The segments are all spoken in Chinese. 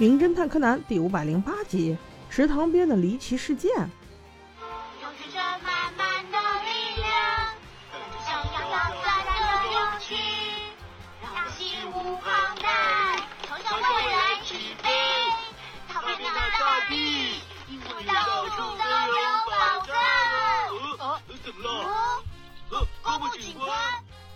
名侦探柯南》第五百零八集：池塘边的离奇事件。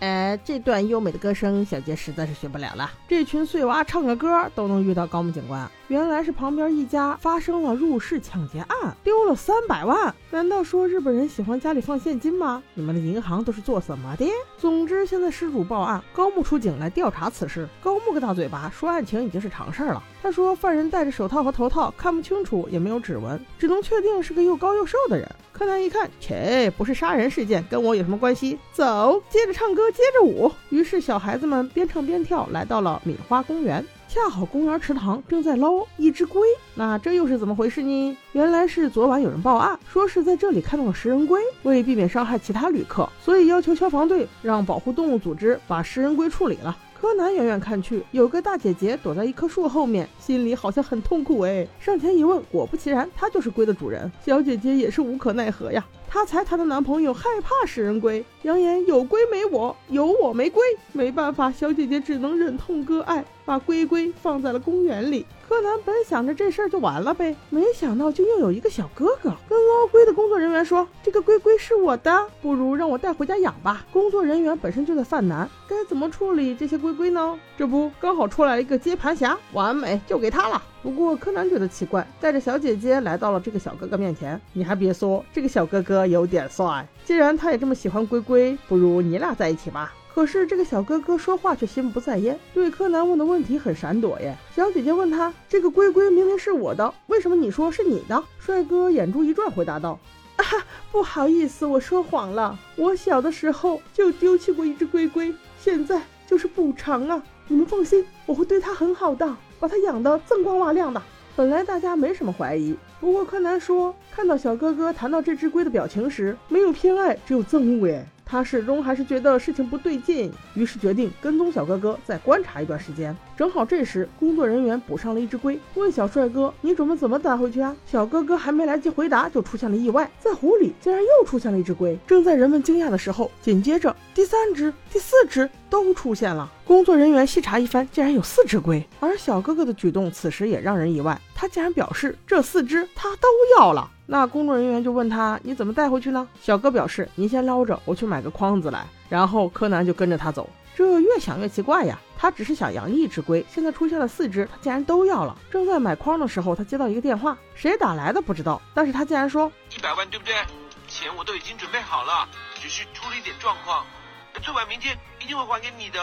哎，这段优美的歌声，小杰实在是学不了了。这群碎娃唱个歌都能遇到高木警官，原来是旁边一家发生了入室抢劫案，丢了三百万。难道说日本人喜欢家里放现金吗？你们的银行都是做什么的？总之，现在失主报案，高木出警来调查此事。高木个大嘴巴说案情已经是常事儿了。他说犯人戴着手套和头套，看不清楚，也没有指纹，只能确定是个又高又瘦的人。柯南一看，切，不是杀人事件，跟我有什么关系？走，接着唱歌，接着舞。于是小孩子们边唱边跳，来到了米花公园。恰好公园池塘正在捞一只龟，那这又是怎么回事呢？原来是昨晚有人报案，说是在这里看到了食人龟，为避免伤害其他旅客，所以要求消防队让保护动物组织把食人龟处理了。柯南远远看去，有个大姐姐躲在一棵树后面，心里好像很痛苦哎。上前一问，果不其然，她就是龟的主人。小姐姐也是无可奈何呀。她猜她的男朋友害怕食人龟，扬言有龟没我，有我没龟。没办法，小姐姐只能忍痛割爱，把龟龟放在了公园里。柯南本想着这事儿就完了呗，没想到就又有一个小哥哥跟捞龟的工作人员说：“这个龟龟是我的，不如让我带回家养吧。”工作人员本身就在犯难，该怎么处理这些龟龟呢？这不刚好出来一个接盘侠，完美就给他了。不过柯南觉得奇怪，带着小姐姐来到了这个小哥哥面前。你还别说，这个小哥哥有点帅。既然他也这么喜欢龟龟，不如你俩在一起吧。可是这个小哥哥说话却心不在焉，对柯南问的问题很闪躲耶。小姐姐问他：“这个龟龟明明是我的，为什么你说是你的？”帅哥眼珠一转，回答道：“啊，不好意思，我说谎了。我小的时候就丢弃过一只龟龟，现在就是补偿啊。你们放心，我会对它很好的，把它养得锃光瓦亮的。”本来大家没什么怀疑，不过柯南说，看到小哥哥谈到这只龟的表情时，没有偏爱，只有憎恶哎。他始终还是觉得事情不对劲，于是决定跟踪小哥哥，再观察一段时间。正好这时，工作人员捕上了一只龟，问小帅哥：“你准备怎么打回去啊？”小哥哥还没来及回答，就出现了意外，在湖里竟然又出现了一只龟。正在人们惊讶的时候，紧接着第三只、第四只都出现了。工作人员细查一番，竟然有四只龟。而小哥哥的举动此时也让人意外，他竟然表示这四只他都要了。那工作人员就问他：“你怎么带回去呢？”小哥表示：“您先捞着，我去买个筐子来。”然后柯南就跟着他走。这越想越奇怪呀，他只是想养一只龟，现在出现了四只，他竟然都要了。正在买筐的时候，他接到一个电话，谁打来的不知道，但是他竟然说：“一百万对不对？钱我都已经准备好了，只是出了一点状况，最晚明天一定会还给你的。”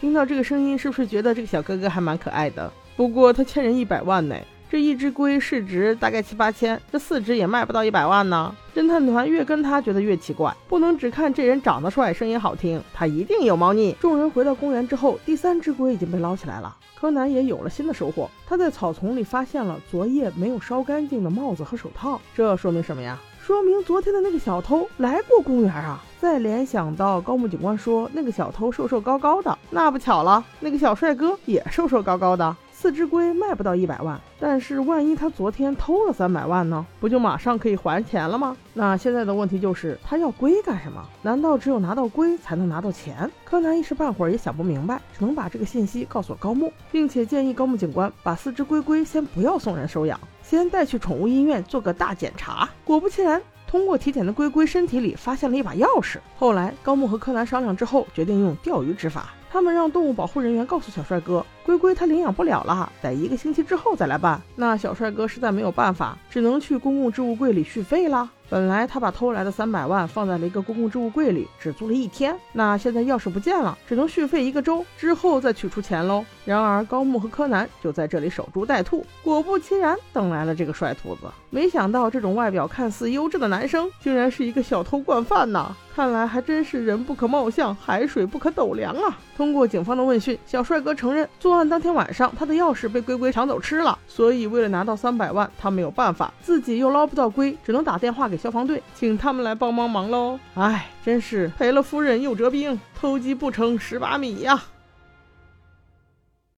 听到这个声音，是不是觉得这个小哥哥还蛮可爱的？不过他欠人一百万呢。这一只龟市值大概七八千，这四只也卖不到一百万呢。侦探团越跟他觉得越奇怪，不能只看这人长得帅、声音好听，他一定有猫腻。众人回到公园之后，第三只龟已经被捞起来了。柯南也有了新的收获，他在草丛里发现了昨夜没有烧干净的帽子和手套，这说明什么呀？说明昨天的那个小偷来过公园啊！再联想到高木警官说那个小偷瘦瘦高高的，那不巧了，那个小帅哥也瘦瘦高高的。四只龟卖不到一百万，但是万一他昨天偷了三百万呢？不就马上可以还钱了吗？那现在的问题就是他要龟干什么？难道只有拿到龟才能拿到钱？柯南一时半会儿也想不明白，只能把这个信息告诉高木，并且建议高木警官把四只龟龟先不要送人收养，先带去宠物医院做个大检查。果不其然，通过体检的龟龟身体里发现了一把钥匙。后来高木和柯南商量之后，决定用钓鱼执法。他们让动物保护人员告诉小帅哥，龟龟他领养不了了，得一个星期之后再来办。那小帅哥实在没有办法，只能去公共置物柜里续费了。本来他把偷来的三百万放在了一个公共置物柜里，只租了一天。那现在钥匙不见了，只能续费一个周之后再取出钱喽。然而高木和柯南就在这里守株待兔。果不其然，等来了这个帅兔子。没想到这种外表看似优质的男生，竟然是一个小偷惯犯呐！看来还真是人不可貌相，海水不可斗量啊！通过警方的问讯，小帅哥承认作案当天晚上他的钥匙被龟龟抢走吃了，所以为了拿到三百万，他没有办法，自己又捞不到龟，只能打电话给消防队，请他们来帮帮忙喽。唉，真是赔了夫人又折兵，偷鸡不成蚀把米呀！